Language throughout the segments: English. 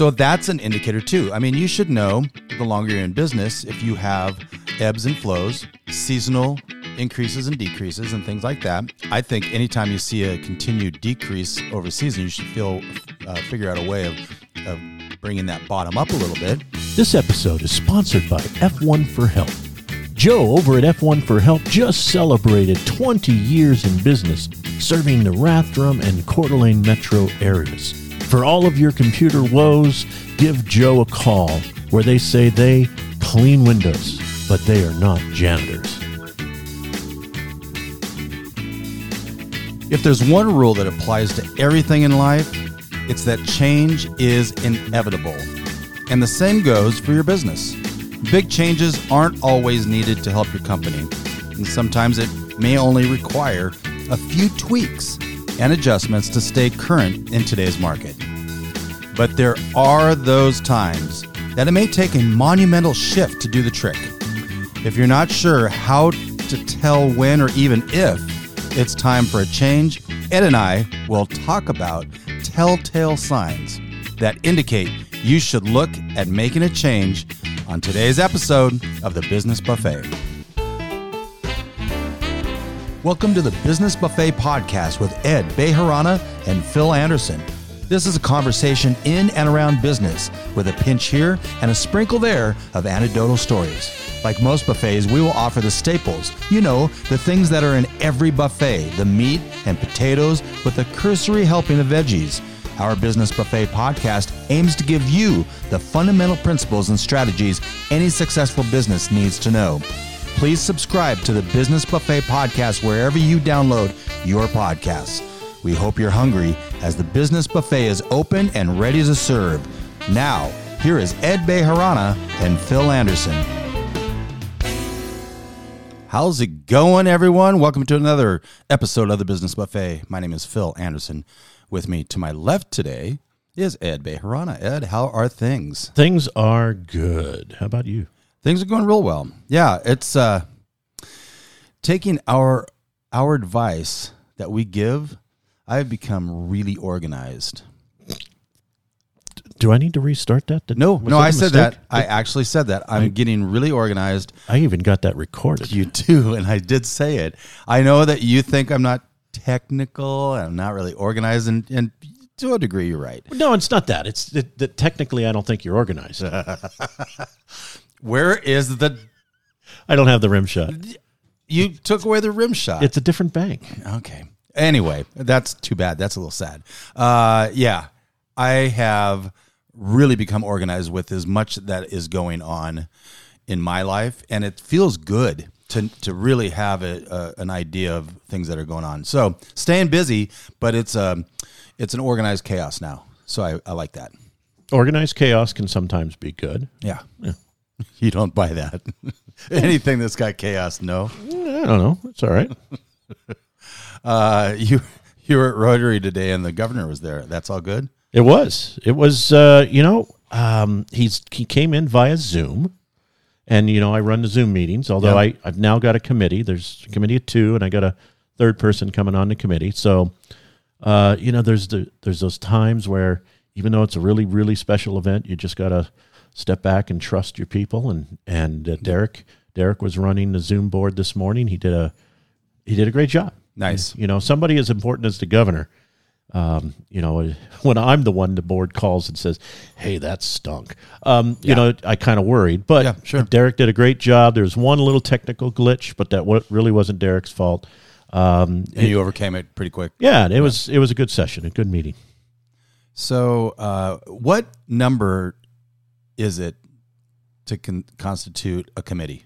So that's an indicator too. I mean, you should know the longer you're in business if you have ebbs and flows, seasonal increases and decreases, and things like that. I think anytime you see a continued decrease over season, you should feel uh, figure out a way of, of bringing that bottom up a little bit. This episode is sponsored by F1 for Help. Joe over at F1 for Help just celebrated 20 years in business, serving the Rathdrum and Coeur d'Alene metro areas. For all of your computer woes, give Joe a call where they say they clean windows, but they are not janitors. If there's one rule that applies to everything in life, it's that change is inevitable. And the same goes for your business. Big changes aren't always needed to help your company, and sometimes it may only require a few tweaks and adjustments to stay current in today's market. But there are those times that it may take a monumental shift to do the trick. If you're not sure how to tell when or even if it's time for a change, Ed and I will talk about telltale signs that indicate you should look at making a change on today's episode of the Business Buffet. Welcome to the Business Buffet podcast with Ed Bejarana and Phil Anderson. This is a conversation in and around business with a pinch here and a sprinkle there of anecdotal stories. Like most buffets, we will offer the staples. You know, the things that are in every buffet the meat and potatoes with a cursory helping of veggies. Our Business Buffet podcast aims to give you the fundamental principles and strategies any successful business needs to know. Please subscribe to the Business Buffet podcast wherever you download your podcasts. We hope you're hungry as the Business Buffet is open and ready to serve. Now, here is Ed Bejarana and Phil Anderson. How's it going, everyone? Welcome to another episode of the Business Buffet. My name is Phil Anderson. With me to my left today is Ed Bejarana. Ed, how are things? Things are good. How about you? Things are going real well. Yeah, it's uh, taking our our advice that we give. I've become really organized. Do I need to restart that? Did- No, no, that I said that. I actually said that. I'm getting really organized. I even got that recorded. You do, and I did say it. I know that you think I'm not technical. I'm not really organized, and, and to a degree, you're right. No, it's not that. It's that, that technically I don't think you're organized. Where is the? I don't have the rim shot. You took away the rim shot. It's a different bank. Okay. Anyway, that's too bad. That's a little sad. Uh, yeah, I have really become organized with as much that is going on in my life, and it feels good to to really have a, a, an idea of things that are going on. So staying busy, but it's um it's an organized chaos now. So I, I like that. Organized chaos can sometimes be good. Yeah. yeah. You don't buy that. Anything that's got chaos, no. I don't know. It's all right. Uh, you you were at Rotary today, and the governor was there. That's all good. It was. It was. Uh, you know, um, he's he came in via Zoom, and you know I run the Zoom meetings. Although Yeah. I I've now got a committee. There's a committee of two, and I got a third person coming on the committee. So, uh, you know, there's the there's those times where even though it's a really really special event, you just gotta step back and trust your people. And and uh, Derek Derek was running the Zoom board this morning. He did a he did a great job. Nice. You know, somebody as important as the governor, um, you know, when I'm the one the board calls and says, "Hey, that stunk," um, you Yeah. know, I kind of worried. But Yeah, sure. Derek did a great job. There's one little technical glitch, but that really wasn't Derek's fault. Um, And you overcame it pretty quick. yeah, it was it was a good session, a good meeting. So, uh, what number is it to con- constitute a committee?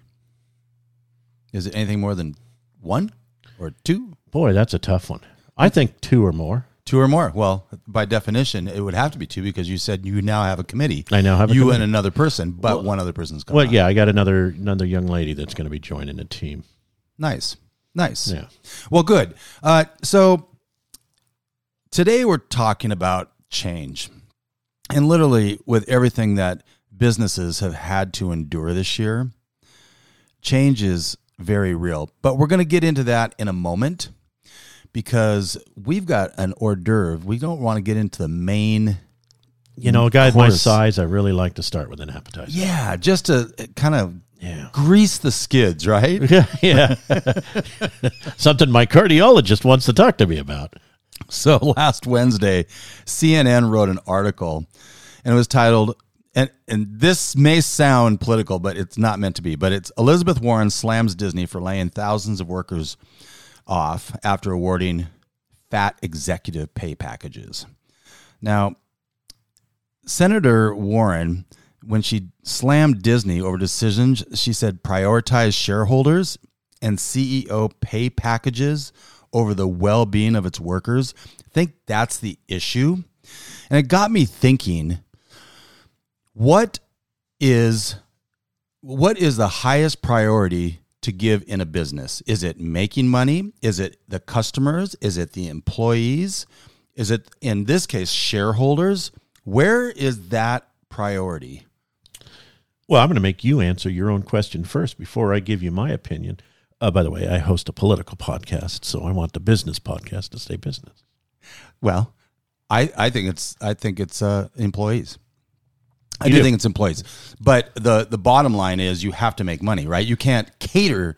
Is it anything more than one or two? Boy, that's a tough one. I think two or more. Two or more? Well, by definition, it would have to be two because you said you now have a committee. I now have a you committee. and another person, but one other person's coming. Well, on. yeah, I got another another young lady that's going to be joining the team. Nice, nice. Yeah. Well, good. Uh, so today we're talking about change, and literally with everything that businesses have had to endure this year, change is very real. But we're going to get into that in a moment because we've got an hors d'oeuvre. We don't want to get into the main you know, a guy my size, I really like to start with an appetizer. Yeah, just to uh, kind of Yeah. grease the skids, right? yeah. Something my cardiologist wants to talk to me about. So last Wednesday, CNN wrote an article and it was titled and and this may sound political, but it's not meant to be. But it's Elizabeth Warren slams Disney for laying thousands of workers off after awarding fat executive pay packages. Now, Senator Warren, when she slammed Disney over decisions, she said prioritize shareholders and CEO pay packages over the well being of its workers. I think that's the issue. And it got me thinking what is what is the highest priority to give in a business? Is it making money? Is it the customers? Is it the employees? Is it in this case shareholders? Where is that priority? Well, I'm going to make you answer your own question first before I give you my opinion. Uh, by the way, I host a political podcast, so I want the business podcast to stay business. Well, I, I think it's I think it's uh, employees. I do do. think it's employees, but the the bottom line is you have to make money, right? You can't cater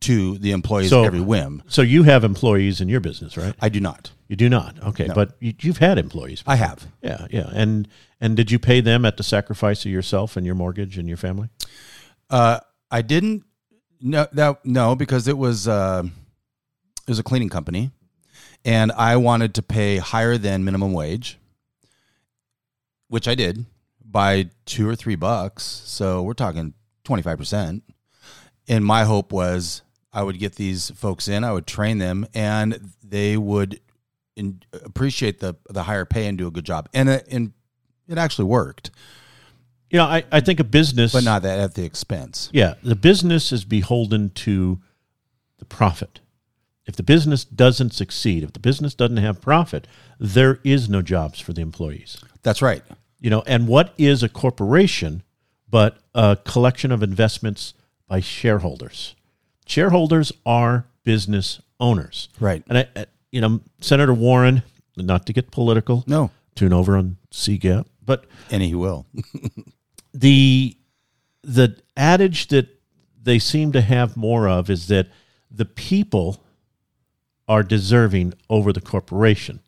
to the employees' So- every whim. So you have employees in your business, right? I do not. You do not. Okay, but you, you've had employees. I have. yeah, yeah. And and did you pay them at the sacrifice of yourself and your mortgage and your family? Uh, I didn't. No, no, no, because it was uh, it was a cleaning company, and I wanted to pay higher than minimum wage, which I did by two or three bucks. So we're talking twenty five percent. And my hope was I would get these folks in, I would train them, and they would in, appreciate the the higher pay and do a good job. And it, and it actually worked, You know, I, I think a business, but not that at the expense. Yeah, the business is beholden to the profit. If the business doesn't succeed, if the business doesn't have profit, there is no jobs for the employees. That's right. You know, and what is a corporation but a collection of investments by shareholders? Shareholders are business owners. Right. And I, I- you know, Senator Warren, not to get political, No. tune over on CGAP, but And he will. the the adage that they seem to have more of is that the people are deserving over the corporation.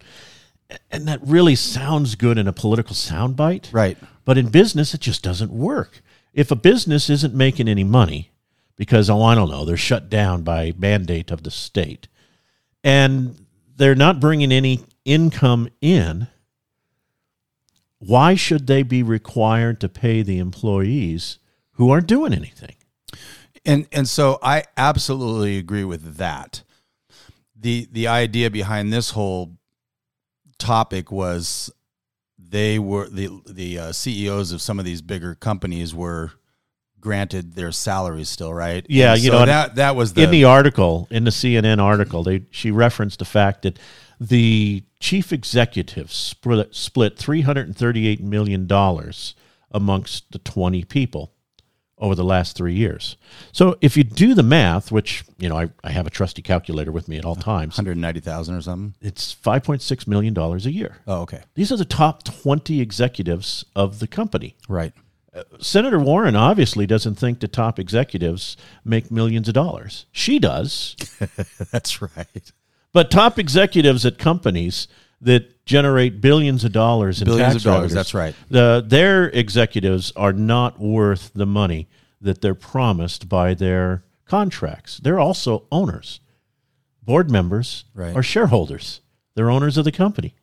And that really sounds good in a political soundbite. Right. But in business, it just doesn't work. If a business isn't making any money because, oh, I don't know, they're shut down by mandate of the state and they're not bringing any income in, why should they be required to pay the employees who aren't doing anything? And and so I absolutely agree with that. The the idea behind this whole topic was they were the the uh, CEOs of some of these bigger companies were granted their salaries still, right? Yeah, And you so know, that that was the, in the article, in the CNN article, they she referenced the fact that the chief executive split, split three hundred and thirty-eight million dollars amongst the twenty people over the last three years. So if you do the math, which you know I, I have a trusty calculator with me at all times, hundred ninety thousand or something. it's five point six million dollars a year. Oh, okay, These are the top twenty executives of the company. right. Uh, Senator Warren obviously doesn't think the top executives make millions of dollars. She does. That's right. But top executives at companies that generate billions of dollars in Billions tax of dollars, that's right. The, their executives are not worth the money that they're promised by their contracts. They're also owners. Board members Right. are shareholders. They're owners of the company.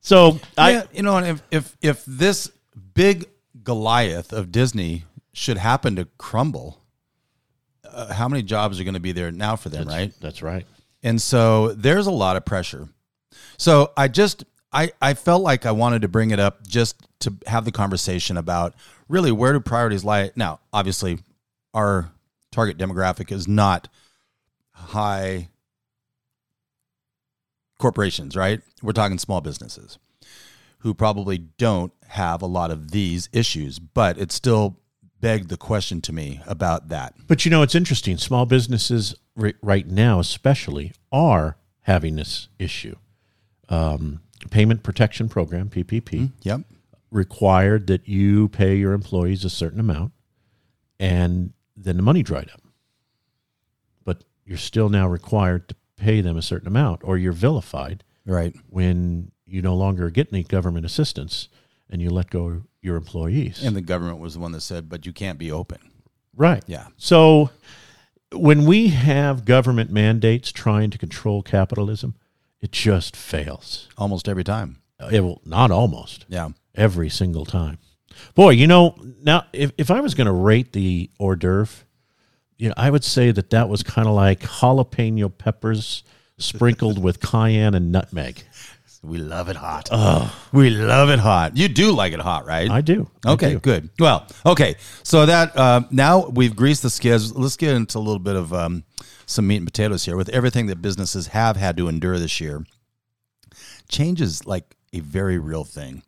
So I yeah, you know, and if if if this big Goliath of Disney should happen to crumble, uh, how many jobs are going to be there now for them, right? that's right. And so there's a lot of pressure. So I just I I felt like I wanted to bring it up just to have the conversation about really where do priorities lie. Now, obviously, our target demographic is not high corporations, right? We're talking small businesses who probably don't have a lot of these issues, but it still begged the question to me about that. But you know, it's interesting. Small businesses right now, especially, are having this issue. Um, Payment Protection Program (PPP) Yep. required that you pay your employees a certain amount, and then the money dried up. But you're still now required to pay them a certain amount, or you're vilified Right. when you no longer get any government assistance and you let go your employees. And the government was the one that said, but you can't be open. right. Yeah. So when we have government mandates trying to control capitalism, it just fails. Almost every time. It will not almost Yeah. every single time. Boy, you know, now if, if I was going to rate the hors d'oeuvre, you know, I would say that that was kind of like jalapeno peppers sprinkled with cayenne and nutmeg. We love it hot. Oh. We love it hot. You do like it hot, right? I do. I Okay, do. good. Well, okay. So that uh, now we've greased the skids. Let's get into a little bit of um, some meat and potatoes here. With everything that businesses have had to endure this year, change is like a very real thing.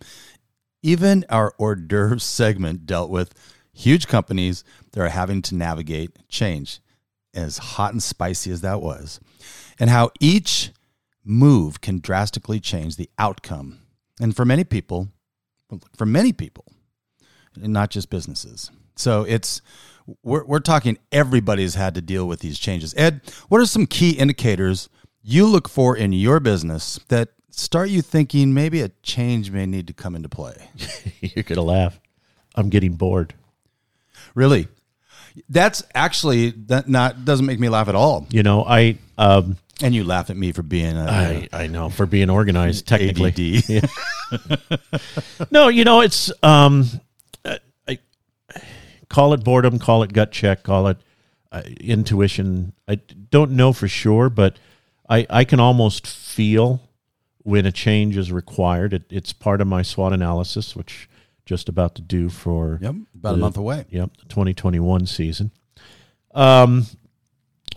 Even our hors d'oeuvre segment dealt with huge companies that are having to navigate change, as hot and spicy as that was, and how each move can drastically change the outcome. And for many people, for many people, and not just businesses. So it's we're we're talking everybody's had to deal with these changes. Ed, what are some key indicators you look for in your business that start you thinking maybe a change may need to come into play? You're going to laugh. I'm getting bored. Really? That's actually that not doesn't make me laugh at all. You know, I um, And you laugh at me for being a, I I know for being organized technically. No, you know, it's um, call it boredom, call it gut check, call it uh, intuition. I don't know for sure, but I I can almost feel when a change is required. It, it's part of my SWOT analysis, which just about to do for Yep, about a month away. Yep, the 2021 season. Um,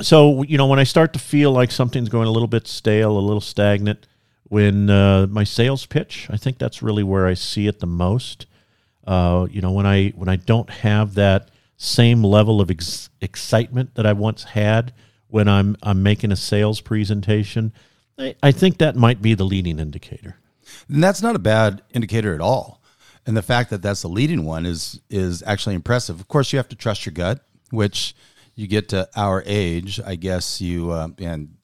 so you know when I start to feel like something's going a little bit stale, a little stagnant, when uh, my sales pitch, I think that's really where I see it the most. Uh, you know when I when I don't have that same level of ex- excitement that I once had when I'm I'm making a sales presentation, I, I think that might be the leading indicator. And that's not a bad indicator at all. And the fact that that's the leading one is is actually impressive. Of course, you have to trust your gut, which you get to our age, I guess you uh, and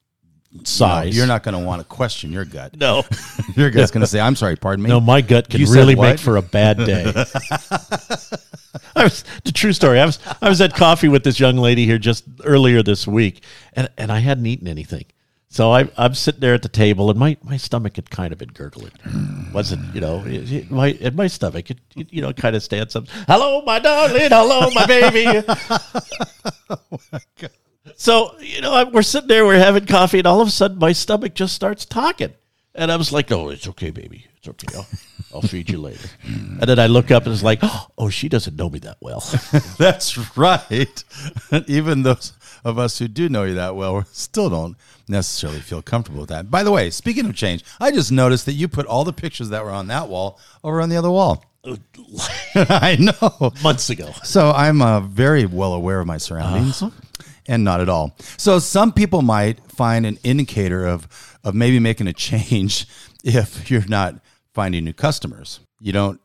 Size. you're not going to want to question your gut. No, Your gut's going to say, "I'm sorry, pardon me." No, my gut can You really make for a bad day. I was the true story. I was I was at coffee with this young lady here just earlier this week, and and I hadn't eaten anything. So I, I'm sitting there at the table, and my, my stomach had kind of been gurgling. wasn't you know it, it- my in my stomach it, it, you know kind of stands up. Hello, my darling. Hello, my baby. Oh So you know we're sitting there, we're having coffee, and all of a sudden my stomach just starts talking, and I was like, "Oh, it's okay, baby. It's okay. I'll, I'll feed you later." And then I look up and it's like, "Oh, she doesn't know me that well." That's right. Even those of us who do know you that well still don't necessarily feel comfortable with that. By the way, speaking of change, I just noticed that you put all the pictures that were on that wall over on the other wall. I know. Months ago. So I'm uh, very well aware of my surroundings, and not at all. So some people might find an indicator of of maybe making a change if you're not finding new customers. You don't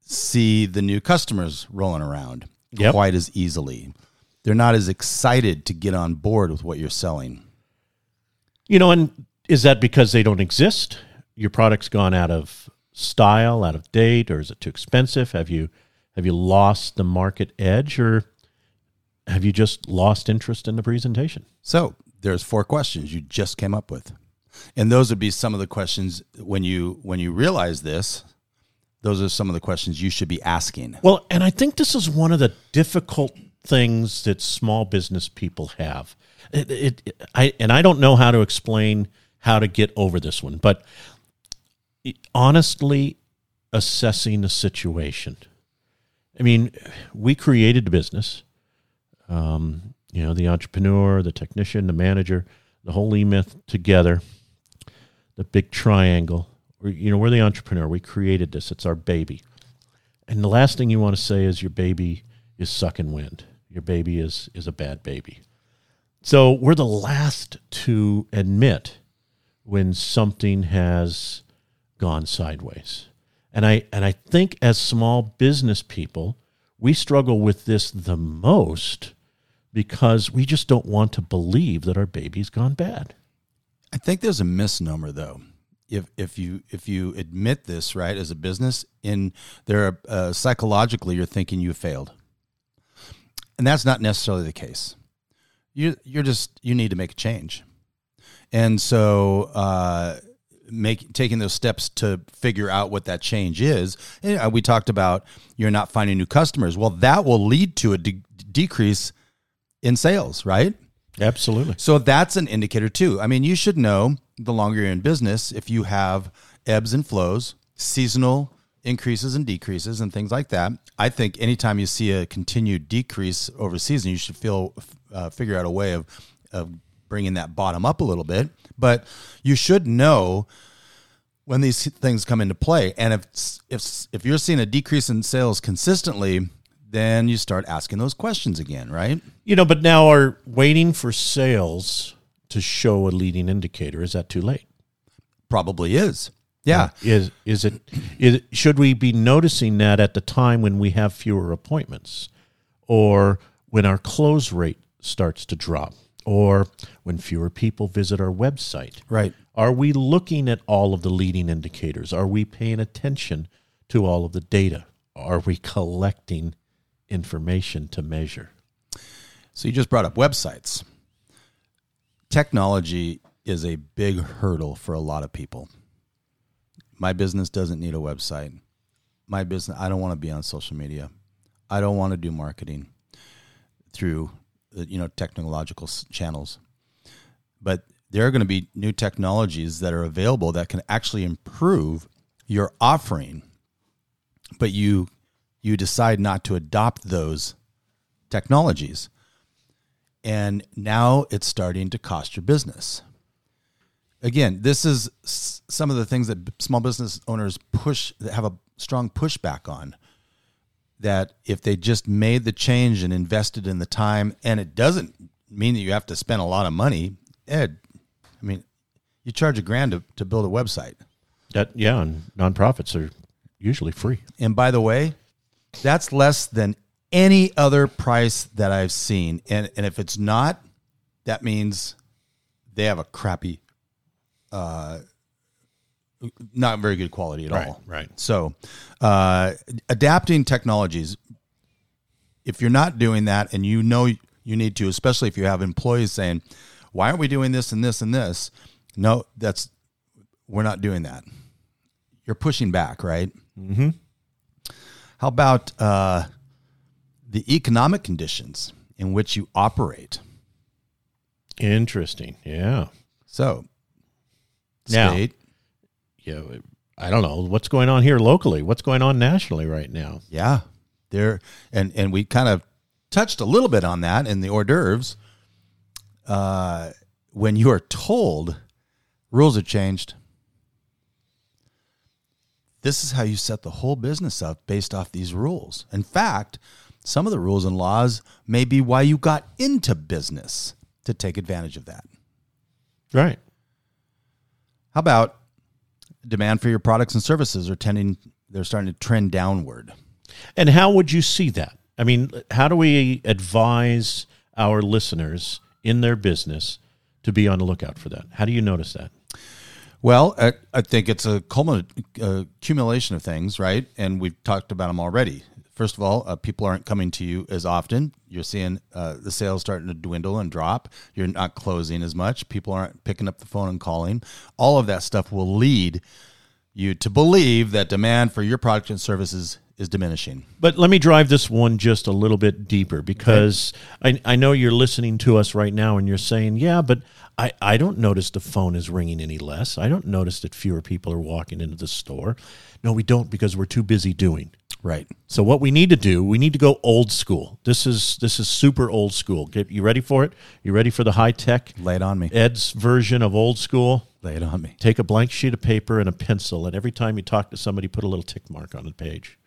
see the new customers rolling around Yep. quite as easily. They're not as excited to get on board with what you're selling. You know, and is that because they don't exist? Your product's gone out of style, out of date, or is it too expensive? Have you have you lost the market edge, or have you just lost interest in the presentation? So there's four questions you just came up with, and those would be some of the questions when you when you realize this. Those are some of the questions you should be asking. Well, and I think this is one of the difficult things that small business people have. It, it, it- I and I don't know how to explain how to get over this one, but honestly assessing the situation. I mean, we created the business. Um, you know, the entrepreneur, the technician, the manager, the whole E myth together, the big triangle. We're, you know, we're the entrepreneur. We created this. It's our baby. And the last thing you want to say is your baby is sucking wind. Your baby is is a bad baby. So we're the last to admit when something has gone sideways. And I and I think as small business people, we struggle with this the most because we just don't want to believe that our baby's gone bad. I think there's a misnomer though. If if you if you admit this right as a business, in there uh, psychologically you're thinking you failed, and that's not necessarily the case. You you're just you need to make a change, and so uh, make taking those steps to figure out what that change is. And, uh, we talked about you're not finding new customers. Well, that will lead to a de- decrease in sales, right? Absolutely. So that's an indicator too. I mean, you should know the longer you're in business if you have ebbs and flows, seasonal increases and decreases, and things like that. I think anytime you see a continued decrease over season, you should feel uh, figure out a way of of bringing that bottom up a little bit. But you should know when these things come into play, and if if if you're seeing a decrease in sales consistently, then you start asking those questions again, right? You know, but now are waiting for sales to show a leading indicator. Is that too late? Probably is. Yeah. Is is it is should we be noticing that at the time when we have fewer appointments or when our close rate starts to drop or when fewer people visit our website? Right. Are we looking at all of the leading indicators? Are we paying attention to all of the data? Are we collecting information to measure? So you just brought up websites. Technology is a big hurdle for a lot of people. My business doesn't need a website. My business I don't want to be on social media. I don't want to do marketing through uh, you know technological channels. But there are going to be new technologies that are available that can actually improve your offering. But you you decide not to adopt those technologies. And now it's starting to cost your business. Again, this is some of the things that small business owners push that have a strong pushback on. That if they just made the change and invested in the time, and it doesn't mean that you have to spend a lot of money. Ed, I mean, you charge a grand to, to build a website. That yeah, and nonprofits are usually free. And by the way, that's less than any other price that I've seen. And and if it's not, that means they have a crappy uh not very good quality at Right, all. right. So, uh, adapting technologies. If you're not doing that, and you know you need to, especially if you have employees saying, "Why aren't we doing this and this and this?" No, that's we're not doing that. You're pushing back, right? Mm-hmm. How about uh, the economic conditions in which you operate? Interesting. Yeah. So, Now- state, Yeah. I don't know what's going on here locally. What's going on nationally right now? yeah, there, and and we kind of touched a little bit on that in the hors d'oeuvres. Uh, when you are told rules have changed, this is how you set the whole business up based off these rules. In fact, some of the rules and laws may be why you got into business to take advantage of that. Right. How about demand for your products and services are tending they're starting to trend downward. And how would you see that? I mean, how do we advise our listeners in their business to be on the lookout for that? How do you notice that? Well, I, I think it's a culmin- uh, accumulation of things, right? And we've talked about them already. First of all, uh, people aren't coming to you as often. You're seeing uh, the sales starting to dwindle and drop. You're not closing as much. People aren't picking up the phone and calling. All of that stuff will lead you to believe that demand for your product and services is diminishing. But let me drive this one just a little bit deeper because I, I know you're listening to us right now and you're saying, yeah, but I, I don't notice the phone is ringing any less. I don't notice that fewer people are walking into the store. No, we don't because we're too busy doing. Right. So what we need to do, we need to go old school. This is this is super old school. Get you ready for it? You ready for the high tech Lay it on me. Ed's version of old school? Lay it on me. Take a blank sheet of paper and a pencil, and every time you talk to somebody, put a little tick mark on the page.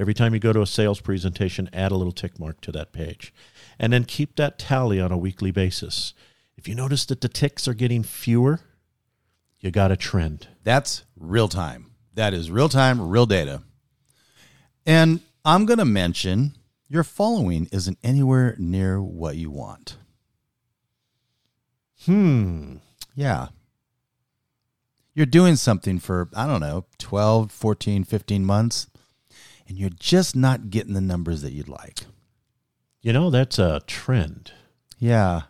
Every time you go to a sales presentation, add a little tick mark to that page. And then keep that tally on a weekly basis. If you notice that the ticks are getting fewer, you got a trend. That's real time. That is real time, real data. And I'm going to mention your following isn't anywhere near what you want. Hmm. Yeah. You're doing something for, I don't know, 12, 14, 15 months, and you're just not getting the numbers that you'd like. You know, that's a trend. Yeah.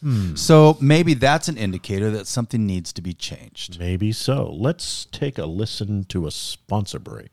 Hmm. So maybe that's an indicator that something needs to be changed. Maybe so. Let's take a listen to a sponsor break.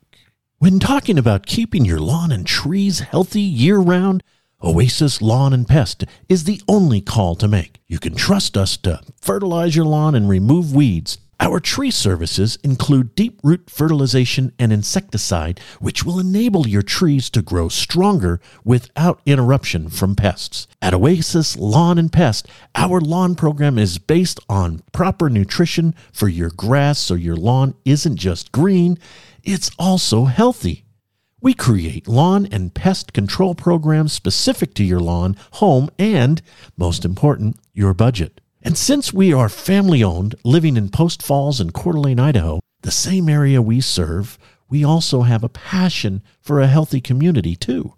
When talking about keeping your lawn and trees healthy year round, Oasis Lawn and Pest is the only call to make. You can trust us to fertilize your lawn and remove weeds. Our tree services include deep root fertilization and insecticide, which will enable your trees to grow stronger without interruption from pests. At Oasis Lawn and Pest, our lawn program is based on proper nutrition for your grass so your lawn isn't just green, it's also healthy. We create lawn and pest control programs specific to your lawn, home, and, most important, your budget. And since we are family owned, living in Post Falls and Coeur d'Alene, Idaho, the same area we serve, we also have a passion for a healthy community too.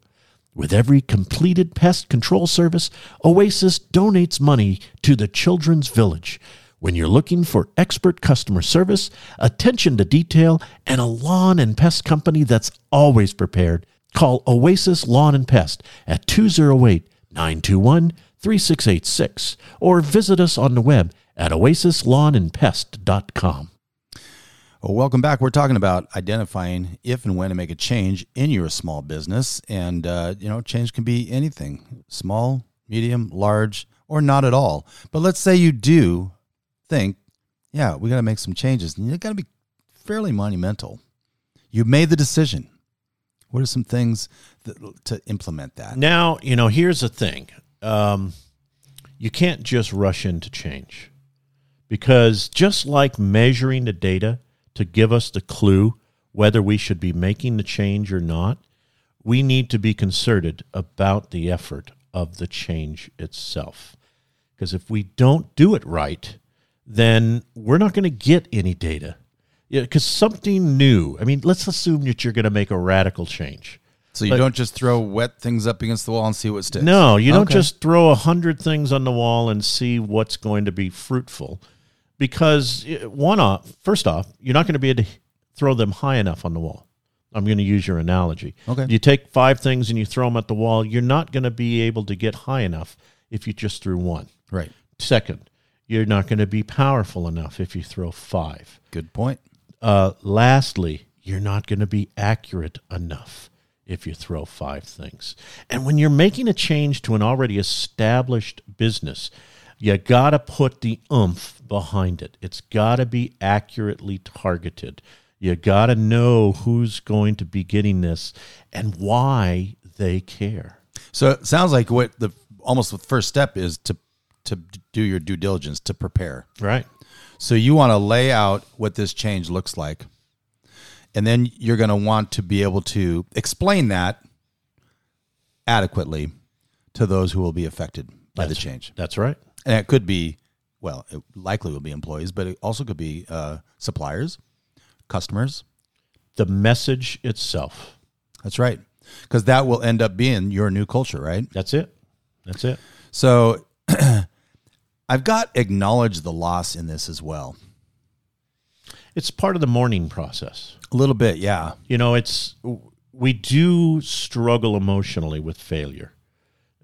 With every completed pest control service, Oasis donates money to the Children's Village. When you're looking for expert customer service, attention to detail, and a lawn and pest company that's always prepared, call Oasis Lawn and Pest at 208 921 3686 or visit us on the web at oasislawnandpest.com. Well, welcome back. We're talking about identifying if and when to make a change in your small business. And, uh, you know, change can be anything small, medium, large, or not at all. But let's say you do think, yeah, we got to make some changes. And you got to be fairly monumental. You made the decision. What are some things that, to implement that? Now, you know, here's the thing um, you can't just rush into change because just like measuring the data to give us the clue whether we should be making the change or not, we need to be concerted about the effort of the change itself. Because if we don't do it right, then we're not going to get any data. Yeah, because something new. I mean, let's assume that you're going to make a radical change. So you But- don't just throw wet things up against the wall and see what sticks. No, you don't just throw a hundred things on the wall and see what's going to be fruitful, because eh, one off, first off, you're not going to be able to throw them high enough on the wall. I'm going to use your analogy. Okay. You take five things and you throw them at the wall. You're not going to be able to get high enough if you just threw one. Right. Second, you're not going to be powerful enough if you throw five. Good point. Uh, lastly, you're not going to be accurate enough if you throw five things. And when you're making a change to an already established business, you got to put the oomph behind it. It's got to be accurately targeted. You got to know who's going to be getting this and why they care. So it sounds like what the almost the first step is to to do your due diligence to prepare. Right. So you want to lay out what this change looks like. And then you're going to want to be able to explain that adequately to those who will be affected by the change. That's right. And it could be, well, it likely will be employees, but it also could be uh, suppliers, customers. The message itself. That's right. Because that will end up being your new culture, right? That's it. That's it. So I've got acknowledge the loss in this as well. It's part of the mourning process. A little bit, yeah. you know it's we do struggle emotionally with failure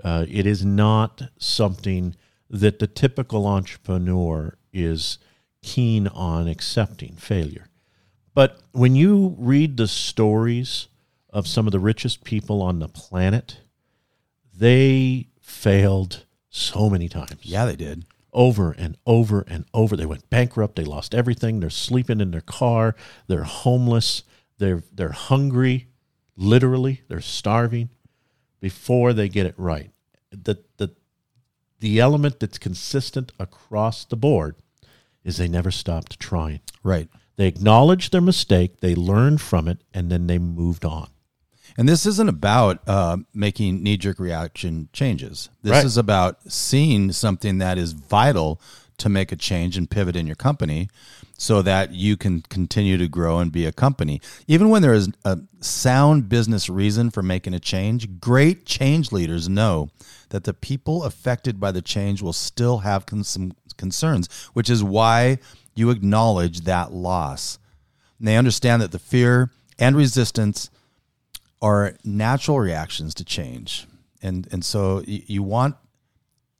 uh, it is not something that the typical entrepreneur is keen on accepting failure but when you read the stories of some of the richest people on the planet they failed so many times Yeah, they did. Over and over and over. They went bankrupt. They lost everything. They're sleeping in their car. They're homeless. They're they're hungry, literally. They're starving before they get it right. The the the element that's consistent across the board is they never stopped trying. Right. They acknowledged their mistake, they learned from it, and then they moved on. And this isn't about uh, making knee jerk reaction changes. This Right. is about seeing something that is vital to make a change and pivot in your company so that you can continue to grow and be a company. Even when there is a sound business reason for making a change, great change leaders know that the people affected by the change will still have con- some concerns, which is why you acknowledge that loss. And they understand that the fear and resistance are natural reactions to change. And and so you, want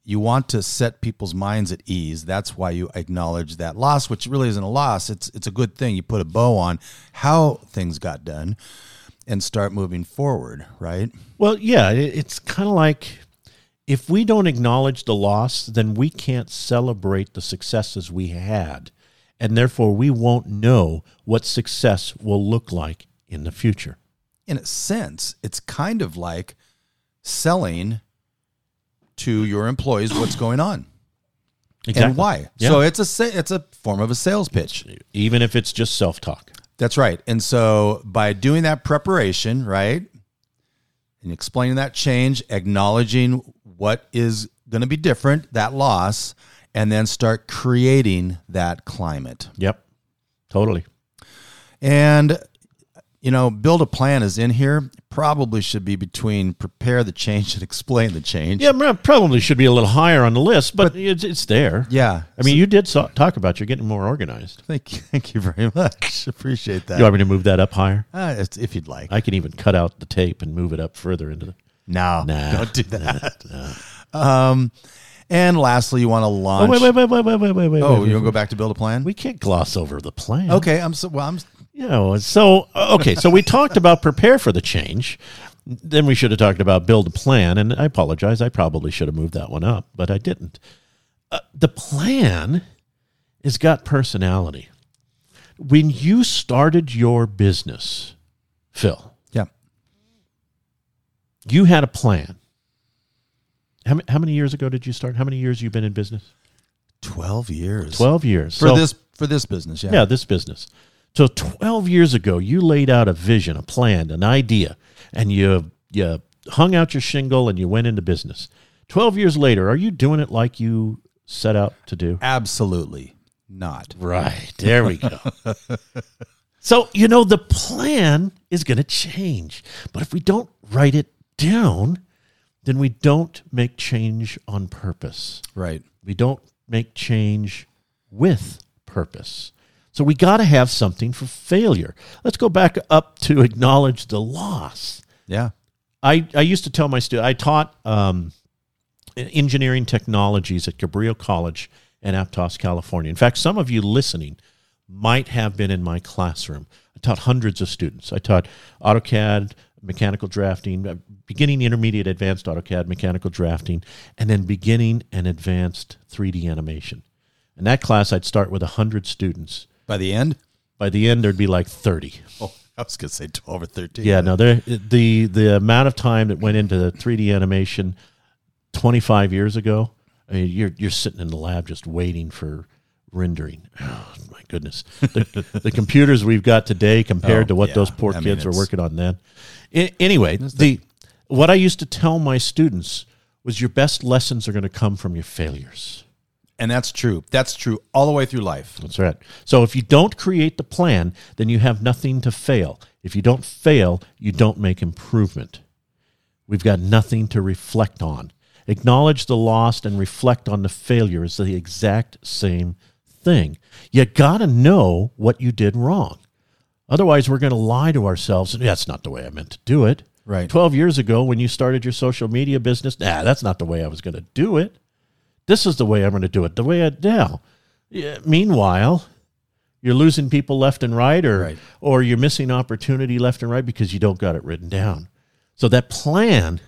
you want to set people's minds at ease. That's why you acknowledge that loss, which really isn't a loss. It's it's a good thing. You put a bow on how things got done and start moving forward, right? Well, yeah, it's kind of like if we don't acknowledge the loss, then we can't celebrate the successes we had. And therefore, we won't know what success will look like in the future. In a sense, it's kind of like selling to your employees what's going on and why. Yeah. So it's a it's a form of a sales pitch. Even if it's just self talk. That's right. And so by doing that preparation, right, and explaining that change, acknowledging what is going to be different, that loss, and then start creating that climate. Yep. Totally. And you know, build a plan is in here. Probably should be between prepare the change and explain the change. Yeah, probably should be a little higher on the list, but, it's, it's there. Yeah. I mean, you did so- talk about you're getting more organized. Thank you, thank you very much. Appreciate that. You want me to move that up higher? Uh, it's- if you'd like. I can even cut out the tape and move it up further into the. no, Nah. don't do that. Um, and lastly, you want to Oh, launch. wait, wait, wait, wait, wait, wait, wait, wait. Oh, wait, you want to go back to build a plan? We can't gloss over the plan. okay, I'm so well. I'm You know, so okay, so we talked about prepare for the change. Then we should have talked about build a plan, and I apologize. I probably should have moved that one up, but I didn't. Uh, the plan has got personality. When you started your business, Phil, yeah. you had a plan. How, how many years ago did you start? How many years you been in business? Twelve years. Twelve years for So- this for this business. Yeah. yeah, this business. So 12 years ago, you laid out a vision, a plan, an idea, and you you hung out your shingle and you went into business. 12 years later, are you doing it like you set out to do? Absolutely not. Right. There we go. so, you know, the plan is going to change. But if we don't write it down, then we don't make change on purpose. Right. We don't make change with purpose. So we got to have something for failure. Let's go back up to acknowledge the loss. Yeah. I, I used to tell my students, I taught um, engineering technologies at Cabrillo College in Aptos, California. In fact, some of you listening might have been in my classroom. I taught hundreds of students. I taught AutoCAD, mechanical drafting, uh, beginning, intermediate, advanced AutoCAD, mechanical drafting, and then beginning and advanced 3D animation. In that class, I'd start with 100 students. By the end. By the end, there'd be like 30. Oh, I was gonna say twelve or thirteen. Yeah, no, there the the amount of time that went into 3D animation 25 years ago, I mean, you're you're sitting in the lab just waiting for rendering. Oh, my goodness, the, the computers we've got today compared Oh, to what yeah. those poor I mean, kids were working on then. I, anyway, the what I used to tell my students was your best lessons are going to come from your failures. And that's true. That's true all the way through life. That's right. So if you don't create the plan, then you have nothing to fail. If you don't fail, you don't make improvement. We've got nothing to reflect on. Acknowledge the lost and reflect on the failure is the exact same thing. You got to know what you did wrong. Otherwise, we're going to lie to ourselves. That's not the way I meant to do it. Right. 12 years ago, when you started your social media business, nah, that's not the way I was going to do it. This is the way I'm going to do it. The way I now. Yeah, meanwhile, you're losing people left and right, or Right. or you're missing opportunity left and right because you don't got it written down. So that plan,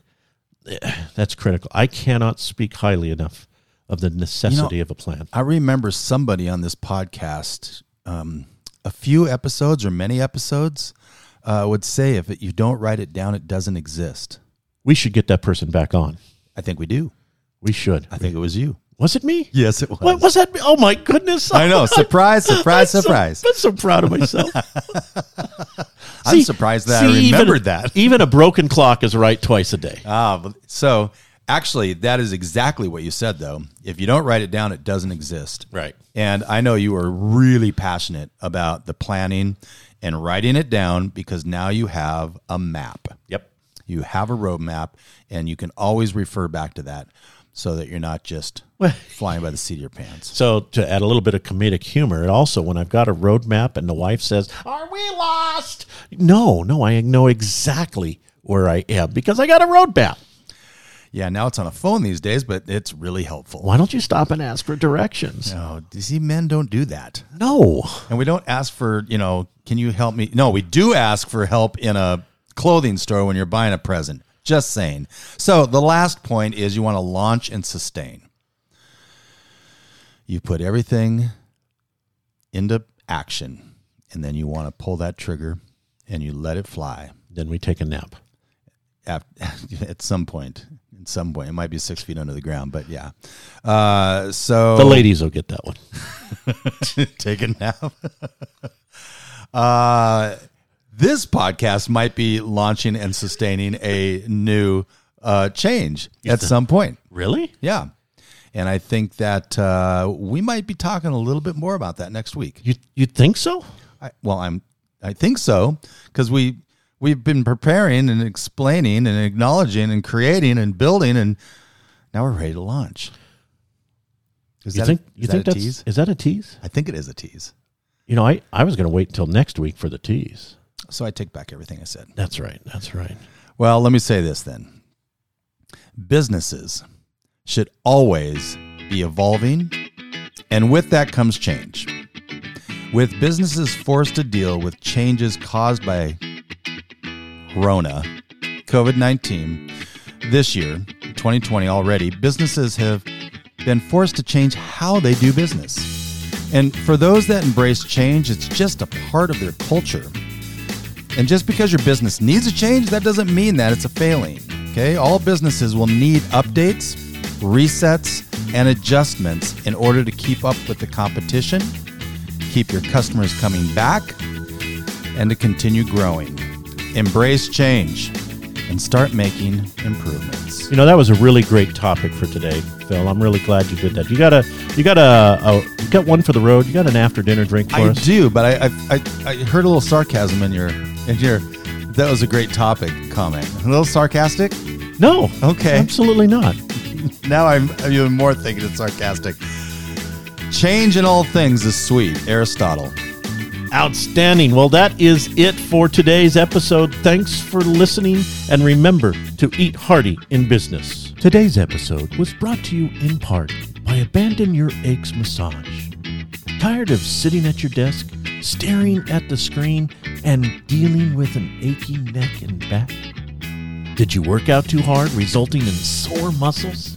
eh, that's critical. I cannot speak highly enough of the necessity of a plan. I remember somebody on this podcast, um, a few episodes or many episodes, uh, would say if it, you don't write it down, it doesn't exist. We should get that person back on. I think we do. We should. I think it was you. Was it me? Yes, it was. What was that? Oh my goodness! I know. Surprise, surprise, I'm so- surprise. I'm so proud of myself. I'm See- surprised that see, I even- remembered that. Even a broken clock is right twice a day. Ah, so Actually, that is exactly what you said, though. If you don't write it down, it doesn't exist. Right. And I know you are really passionate about the planning and writing it down because now you have a map. Yep. You have a roadmap, and you can always refer back to that so that you're not just flying by the seat of your pants. So to add a little bit of comedic humor, it also when I've got a roadmap and the wife says, "Are we lost?" No, no, I know exactly where I am because I got a roadmap. Yeah, now it's on a phone these days, but it's really helpful. Why don't you stop and ask for directions? No, you see, men don't do that. No. And we don't ask for, you know, can you help me? No, we do ask for help in a clothing store when you're buying a present. Just saying. So the last point is you want to launch and sustain. You put everything into action, and then you want to pull that trigger and you let it fly. Then we take a nap. At, at some point, at some point, it might be six feet under the ground, but yeah. Uh, so The ladies will get that one. take a nap. uh, this podcast might be launching and sustaining a new uh, change at some point. Really? Yeah. And I think that uh, we might be talking a little bit more about that next week. You you think so? I, well, I'm I think so because we we've been preparing and explaining and acknowledging and creating and building and now we're ready to launch. Is You that think a, you think that a that's tease? is that a tease? I think it is a tease. You know, I, I was going to wait until next week for the tease. So I take back everything I said. That's right. That's right. Well, let me say this then. Businesses should always be evolving, and with that comes change. With businesses forced to deal with changes caused by Rona, COVID 19, this year, 2020 already, businesses have been forced to change how they do business. And for those that embrace change, it's just a part of their culture. And just because your business needs a change, that doesn't mean that it's a failing. Okay? All businesses will need updates, resets, and adjustments in order to keep up with the competition, keep your customers coming back, and to continue growing. Embrace change and start making improvements. You know, that was a really great topic for today, Phil. I'm really glad you did that. You got a you got a, a you got one for the road. You got an after dinner drink for I us. do, but I, I I I heard a little sarcasm in your in your that was a great topic comment. A little sarcastic? No. Okay. Absolutely not. Now I'm, I'm even more thinking it's sarcastic. Change in all things is sweet. Aristotle. Outstanding. Well, that is it for today's episode. Thanks for listening, and remember to eat hearty in business. Today's episode was brought to you in part by Abandon Your Aches Massage. Tired of sitting at your desk, staring at the screen, and dealing with an achy neck and back? Did you work out too hard, resulting in sore muscles?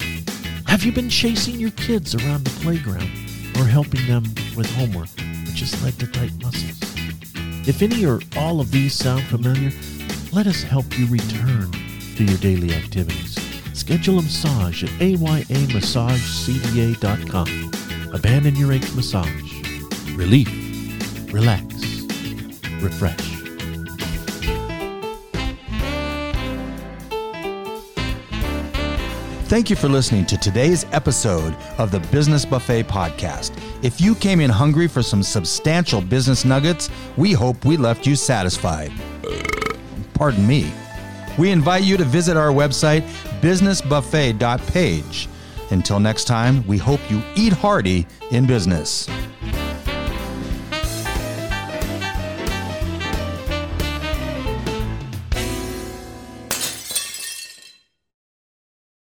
Have you been chasing your kids around the playground or helping them with homework, which has led to tight muscles? If any or all of these sound familiar, let us help you return to your daily activities. Schedule a massage at ayamassagecda.com. Abandon your ache massage. Relief. Relax. Refresh. Thank you for listening to today's episode of the Business Buffet Podcast. If you came in hungry for some substantial business nuggets, we hope we left you satisfied. Pardon me. We invite you to visit our website, businessbuffet.page. Until next time, we hope you eat hearty in business.